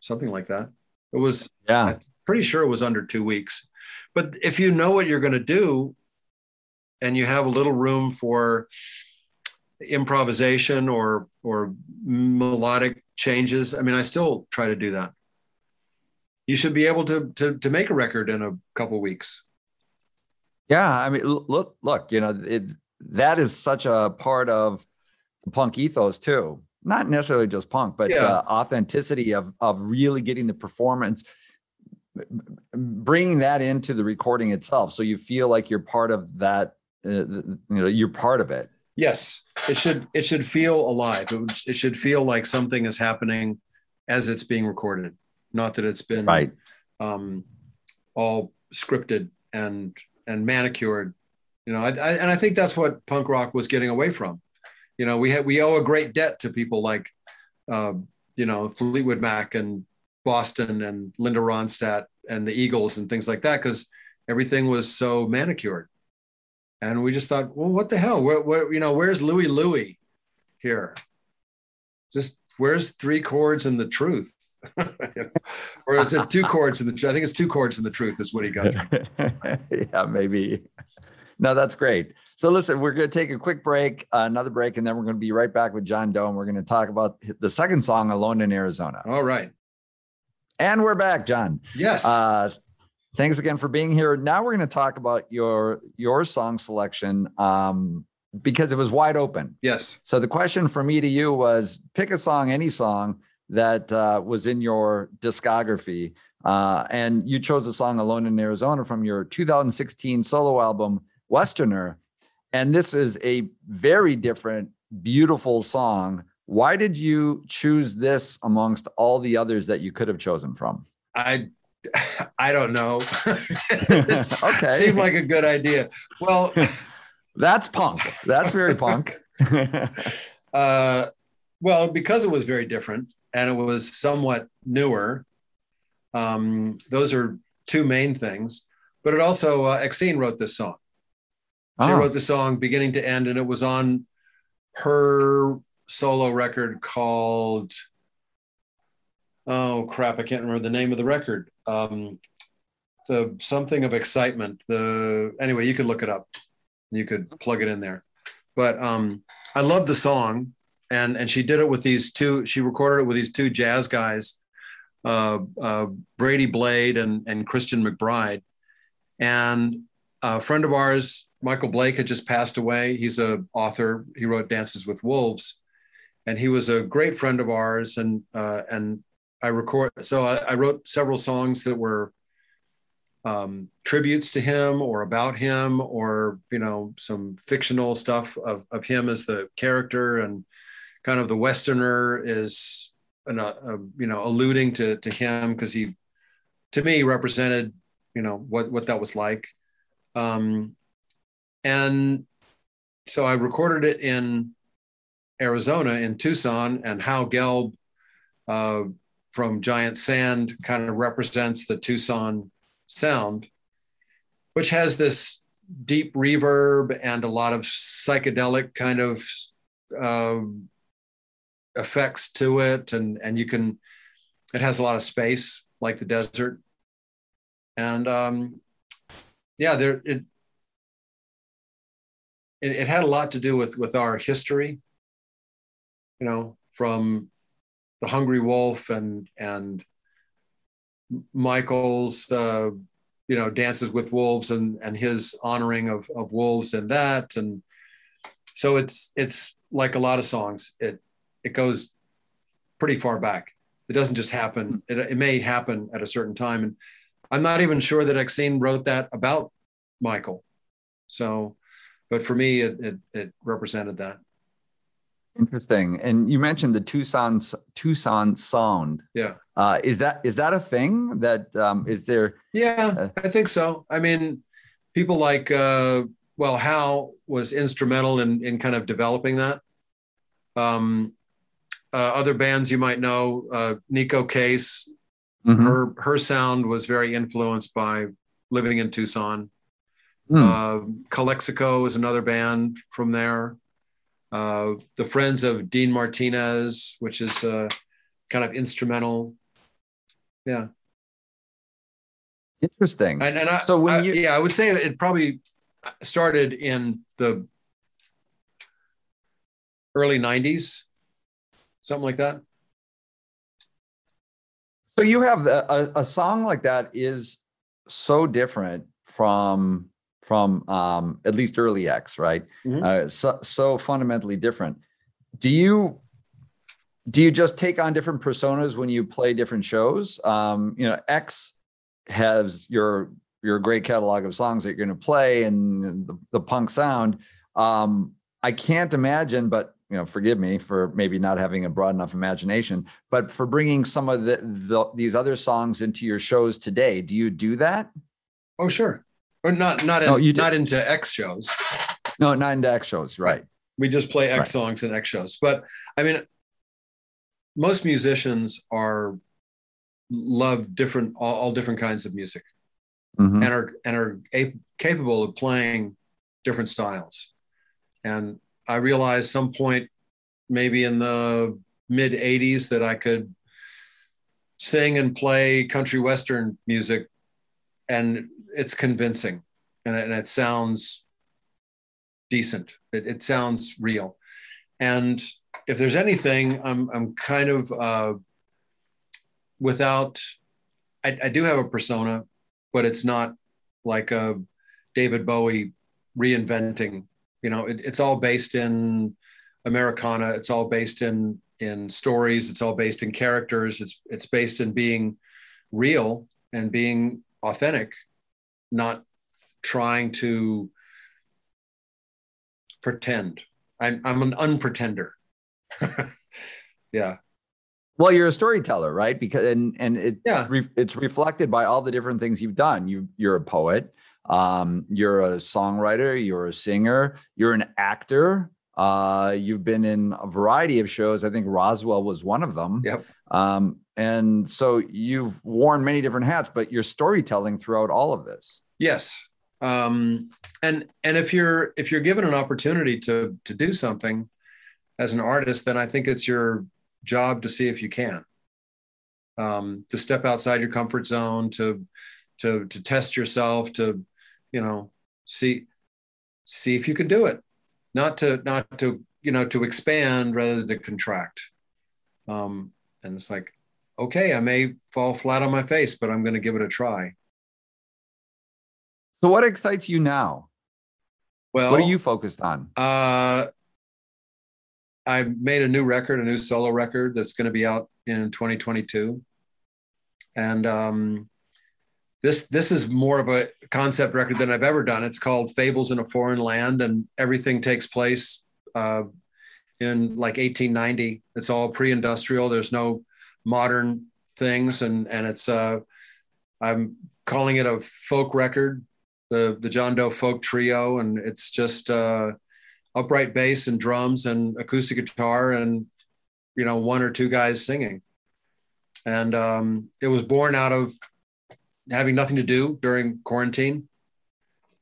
something like that it was
yeah I'm
pretty sure it was under two weeks but if you know what you're going to do and you have a little room for improvisation or or melodic changes i mean i still try to do that you should be able to to to make a record in a couple weeks.
Yeah, I mean, look, look, you know, it, that is such a part of the punk ethos too. Not necessarily just punk, but yeah. uh, authenticity of of really getting the performance, bringing that into the recording itself, so you feel like you're part of that. Uh, you know, you're part of it.
Yes, it should it should feel alive. It, it should feel like something is happening as it's being recorded, not that it's been
right.
um, all scripted and and manicured. You know, I, I, and I think that's what punk rock was getting away from. You know, we had we owe a great debt to people like, uh, you know, Fleetwood Mac and Boston and Linda Ronstadt and the Eagles and things like that because everything was so manicured. And we just thought, well, what the hell? Where, where you know, where's Louie Louie here? Just where's three chords and the truth? or is it two chords in the truth? I think it's two chords in the truth is what he got.
yeah, maybe. No, that's great. So listen, we're going to take a quick break, uh, another break, and then we're going to be right back with John Doe. And we're going to talk about the second song, Alone in Arizona.
All right.
And we're back, John.
Yes. Uh,
thanks again for being here. Now we're going to talk about your your song selection. Um, because it was wide open.
Yes.
So the question for me to you was pick a song, any song that uh, was in your discography. Uh, and you chose the song Alone in Arizona from your 2016 solo album, Westerner. And this is a very different, beautiful song. Why did you choose this amongst all the others that you could have chosen from?
I I don't know. okay. Seemed like a good idea. Well,
That's punk. That's very punk.
uh, well, because it was very different and it was somewhat newer, um, those are two main things. But it also, uh, Exene wrote this song. She oh. wrote the song beginning to end, and it was on her solo record called, oh crap, I can't remember the name of the record. Um, the something of excitement. The anyway, you could look it up you could plug it in there. But um, I love the song, and and she did it with these two. She recorded it with these two jazz guys, uh, uh, Brady Blade and and Christian McBride, and a friend of ours, Michael Blake, had just passed away. He's a author. He wrote Dances with Wolves, and he was a great friend of ours. And uh, and I record. So I, I wrote several songs that were um, tributes to him or about him or you know some fictional stuff of, of him as the character and kind of the westerner is an, uh, uh, you know alluding to to him because he to me represented you know what what that was like um, and so i recorded it in arizona in tucson and Howe Gelb uh, from giant sand kind of represents the tucson sound, which has this deep reverb and a lot of psychedelic kind of uh, effects to it. And, and you can, it has a lot of space like the desert. And um, yeah, there, it, it, it had a lot to do with, with our history, you know, from the Hungry Wolf and, and Michael's, uh, you know, dances with wolves and and his honoring of of wolves and that, and so it's it's like a lot of songs. It it goes pretty far back. It doesn't just happen. It, it may happen at a certain time, and I'm not even sure that Exene wrote that about Michael. So, but for me, it it, it represented that.
Interesting. And you mentioned the Tucson Tucson sound.
Yeah.
Uh, is that is that a thing that um, is there?
Yeah, uh, I think so. I mean, people like uh, well, Hal was instrumental in in kind of developing that. Um, uh, other bands you might know, uh, Neko Case, mm-hmm. her her sound was very influenced by living in Tucson. Mm. Uh, Calexico is another band from there uh, the Friends of Dean Martinez, which is uh, kind of instrumental. Yeah.
Interesting.
And, and I, so when I, you, yeah, I would say it probably started in the early '90s, something like that.
So you have a, a, a song like that is so different from from um, at least early X, right?
Mhm.
Uh, so, so fundamentally different. Do you do you just take on different personas when you play different shows? Um, you know, X has your your great catalog of songs that you're going to play and the, the punk sound. Um, I can't imagine, but you know, forgive me for maybe not having a broad enough imagination, but for bringing some of the, the these other songs into your shows today. Do you do that?
Oh, sure. Or not not in,
No, you do-
not into X shows.
No, not into X shows, right?
We just play X
Right.
songs and X shows. But I mean, most musicians are love different all, all different kinds of music
Mhm.
and are and are a, capable of playing different styles. And I realized some point, maybe in the mid '80s, that I could sing and play country western music, and it's convincing, and it, and it sounds decent. It, it sounds real. And if there's anything, I'm I'm kind of uh, without. I, I do have a persona, but it's not like a David Bowie reinventing. You know, it, it's all based in Americana. It's all based in in stories. It's all based in characters. It's it's based in being real and being authentic, not trying to pretend. I'm I'm an unpretender. yeah.
Well, you're a storyteller, right? Because and and it
Yeah.
re, it's reflected by all the different things you've done. You you're a poet, um, you're a songwriter, you're a singer, you're an actor. Uh, you've been in a variety of shows. I think Roswell was one of them.
Yep.
Um, and so you've worn many different hats, but you're storytelling throughout all of this.
Yes. Um, and and if you're if you're given an opportunity to to do something as an artist, then I think it's your job to see if you can. Um, to step outside your comfort zone, to to to test yourself, to you know see see if you can do it. Not to not to you know to expand rather than to contract. Um, and it's like, okay, I may fall flat on my face, but I'm going to give it a try.
So what excites you now?
Well,
what are you focused on?
Uh, I made a new record, a new solo record that's going to be out in 2022, and um, this this is more of a concept record than I've ever done. It's called Fables in a Foreign Land, and everything takes place uh, in like 1890. It's all pre-industrial. There's no modern things, and and it's uh, I'm calling it a folk record, the the John Doe Folk Trio, and it's just. Uh, upright bass and drums and acoustic guitar and you know one or two guys singing and um, it was born out of having nothing to do during quarantine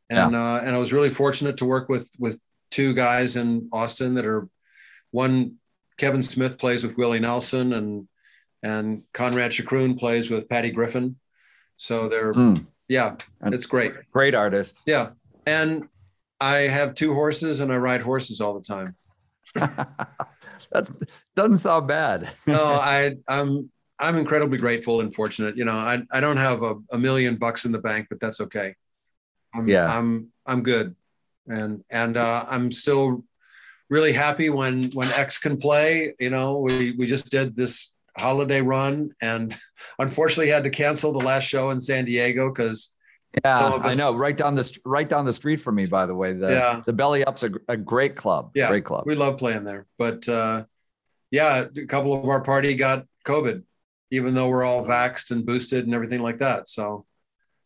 and uh, and I was really fortunate to work with with two guys in Austin that are one Kevin Smith plays with Willie Nelson and and Conrad Choucroun plays with Patty Griffin so they're
Hmm.
yeah it's great
Great artist.
yeah and I have two horses and I ride horses all the time.
that doesn't sound bad.
No, I I'm I'm incredibly grateful and fortunate. You know, I I don't have a, a million bucks in the bank, but that's okay. I'm,
Yeah.
I'm I'm good, and and uh, I'm still really happy when when X can play. You know, we we just did this holiday run, and unfortunately had to cancel the last show in San Diego because
Yeah,
of
I know. Right down the right down the street from me, by the way. The
Yeah.
the Belly Up's a, a great club.
Yeah,
great club.
we love playing there. But uh, yeah, a couple of our party got COVID, even though we're all vaxxed and boosted and everything like that. So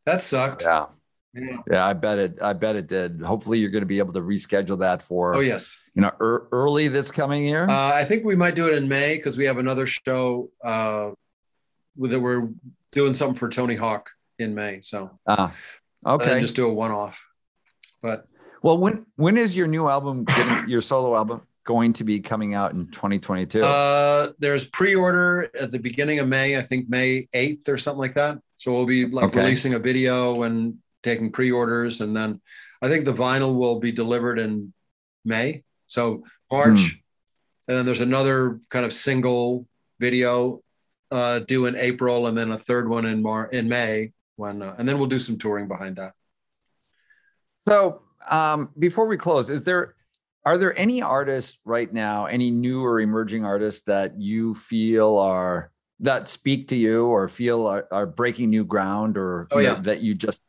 that sucked.
yeah,
Yeah.
yeah. I bet it. I bet it did. Hopefully, you're going to be able to reschedule that for
Oh yes.
you know ear early this coming year.
Uh, I think we might do it in May because we have another show uh, that we're doing something for Tony Hawk in May. So
Ah, okay.
just do a one-off. But
well, when when is your new album, getting, your solo album, going to be coming out in 2022?
uh, there's pre-order at the beginning of May. I think May 8th or something like that. So we'll be like
Okay.
releasing a video and taking pre-orders, and then I think the vinyl will be delivered in May. So March,
Hmm.
and then there's another kind of single video uh, due in April, and then a third one in Mar in May. When uh, and then we'll do some touring behind that.
So um, before we close, is there are there any artists right now, any new or emerging artists that you feel are that speak to you or feel are, are breaking new ground or
oh, yeah.
that you just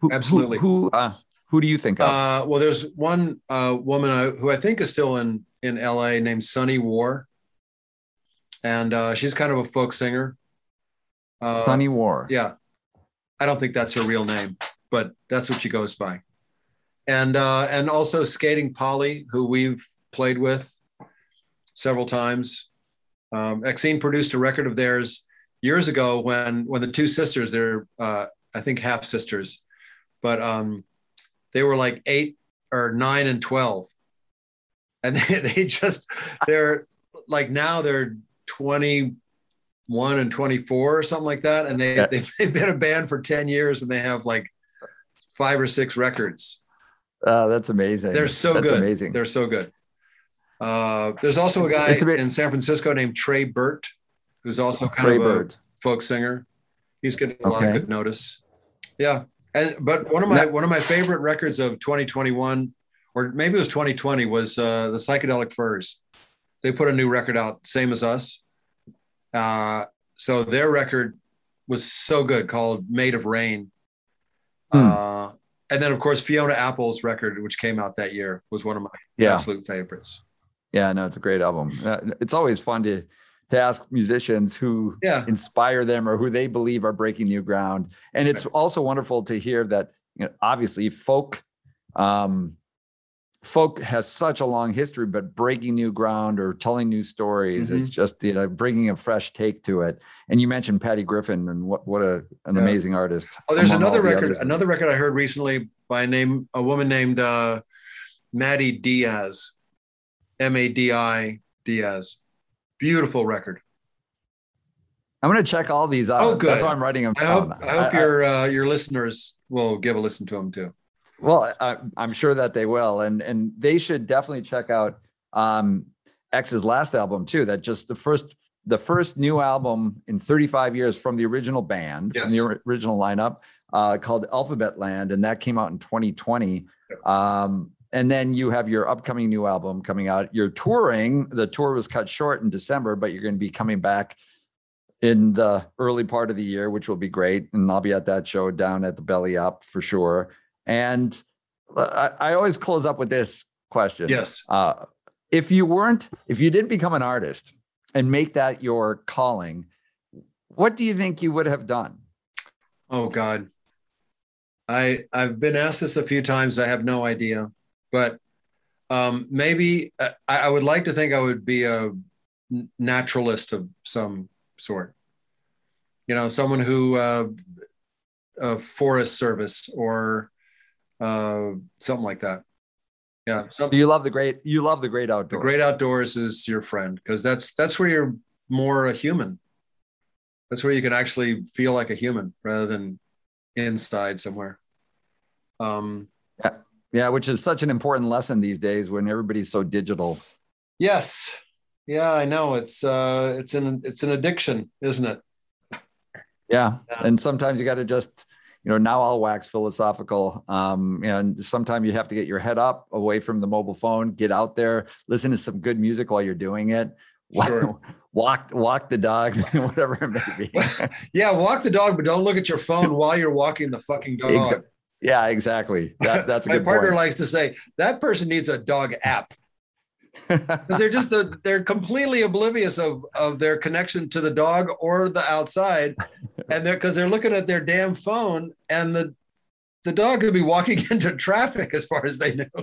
who,
absolutely
who who, uh, who do you think of?
Uh, well, there's one uh, woman uh, who I think is still in in LA named Sunny War, and uh, she's kind of a folk singer.
Uh, Sunny War.
Yeah, I don't think that's her real name, but that's what she goes by. And uh, and also Skating Polly, who we've played with several times. Um, Exene produced a record of theirs years ago when when the two sisters, they're uh, I think half sisters, but um, they were like eight or nine and twelve, and they, they just they're like now they're twenty one and 24 or something like that. And they, they've, they've been a band for 10 years and they have like five or six records
uh, that's amazing.
They're so
that's
good.
amazing.
They're so good. Uh, there's also a guy a bit, in san francisco named Tré Burt who's also kind trey of a folk singer. He's getting a okay. lot of good notice. Yeah. And but one of my one of my favorite records of 2021 or maybe it was 2020 was uh, the psychedelic furs. They put a new record out same as us. Uh, so their record was so good called Made of Rain. Hmm. And then of course Fiona Apple's record, which came out that year, was one of my yeah. absolute favorites.
Yeah, no, it's a great album. Uh, it's always fun to to ask musicians who yeah. inspire them or who they believe are breaking new ground. And it's also wonderful to hear that you know, obviously folk um, folk has such a long history, but breaking new ground or telling new stories, mm-hmm. it's just you know bringing a fresh take to it. And you mentioned Patty Griffin, and what what a an yeah. amazing artist.
Oh, there's another the record, another record I heard recently by a name a woman named uh, Madi Diaz, M A D I Diaz. Beautiful record.
I'm going to check all these out.
Oh, good.
That's why I'm writing them.
I hope, I hope I, your uh, your listeners will give a listen to them too.
Well, I, am sure that they will, and and they should definitely check out um, X's last album too. That just the first the first new album in 35 years from the original band, yes. from the original lineup, uh, called Alphabet Land, and that came out in 2020. Um, and then you have your upcoming new album coming out. You're touring. The tour was cut short in December, but you're going to be coming back in the early part of the year, which will be great. And I'll be at that show down at the Belly Up for sure. And I, I always close up with this question.
Yes.
Uh, if you weren't, if you didn't become an artist and make that your calling, what do you think you would have done?
Oh God. I I've been asked this a few times. I have no idea, but um, maybe uh, I, I would like to think I would be a naturalist of some sort. You know, someone who uh, a forest service or uh, something like that. Yeah.
Something. You love the great. You love the great outdoors.
The great outdoors is your friend because that's that's where you're more a human. That's where you can actually feel like a human rather than inside somewhere. Um,
yeah, yeah, which is such an important lesson these days when everybody's so digital.
Yes. Yeah, I know. It's uh, it's an it's an addiction, isn't it?
Yeah, yeah. and sometimes you got to just you know now i'll wax philosophical um, and sometimes you have to get your head up away from the mobile phone get out there listen to some good music while you're doing it. Sure. walk walk the dog whatever it may be.
Yeah walk the dog but don't look at your phone while you're walking the fucking dog. Exa-
yeah exactly. That, that's
my partner
point.
likes to say that person needs a dog app. Because they're just the, they're completely oblivious of of their connection to the dog or the outside and they're because they're looking at their damn phone and the the dog could be walking into traffic as far as they know.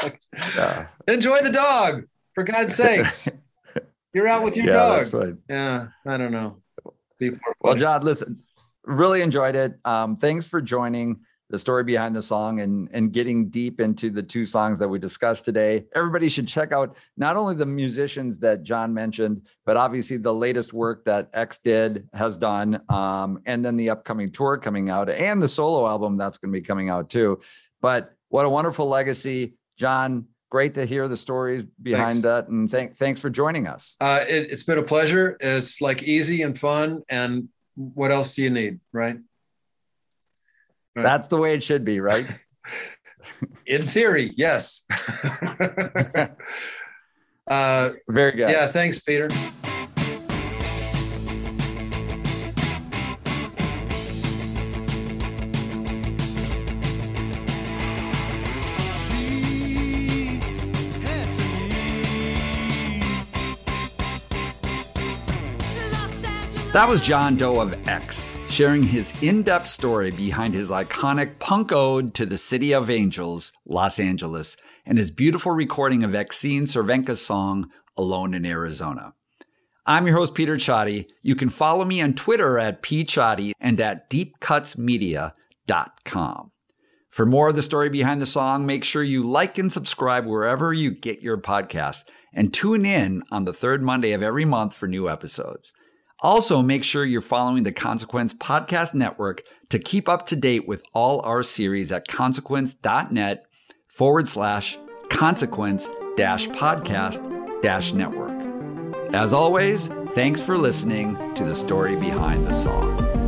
Like, yeah. enjoy the dog for god's sakes. You're out with your yeah, dog. yeah i don't know.
Well john listen really enjoyed it. Um, thanks for joining the story behind the song and and getting deep into the two songs that we discussed today. Everybody should check out not only the musicians that John mentioned, but obviously the latest work that X did has done, um, and then the upcoming tour coming out and the solo album that's going to be coming out too. But what a wonderful legacy, John. great to hear the stories behind
Thanks.
that, and thank thanks for joining us.
Uh, it, it's been a pleasure. It's like easy and fun. And what else do you need, right? Right.
That's the way it should be, right?
In theory, yes. uh,
Very good.
yeah, thanks, Peter.
That was John Doe of X, sharing his in depth story behind his iconic punk ode to the city of angels, Los Angeles, and his beautiful recording of Exene Cervenka's song, Alone in Arizona. I'm your host, Peter Csathy. You can follow me on Twitter at pcsathy and at deepcutsmedia.com. For more of the story behind the song, make sure you like and subscribe wherever you get your podcasts and tune in on the third Monday of every month for new episodes. Also, make sure you're following the Consequence Podcast Network to keep up to date with all our series at consequence.net forward slash consequence dash podcast dash network. As always, thanks for listening to the story behind the song.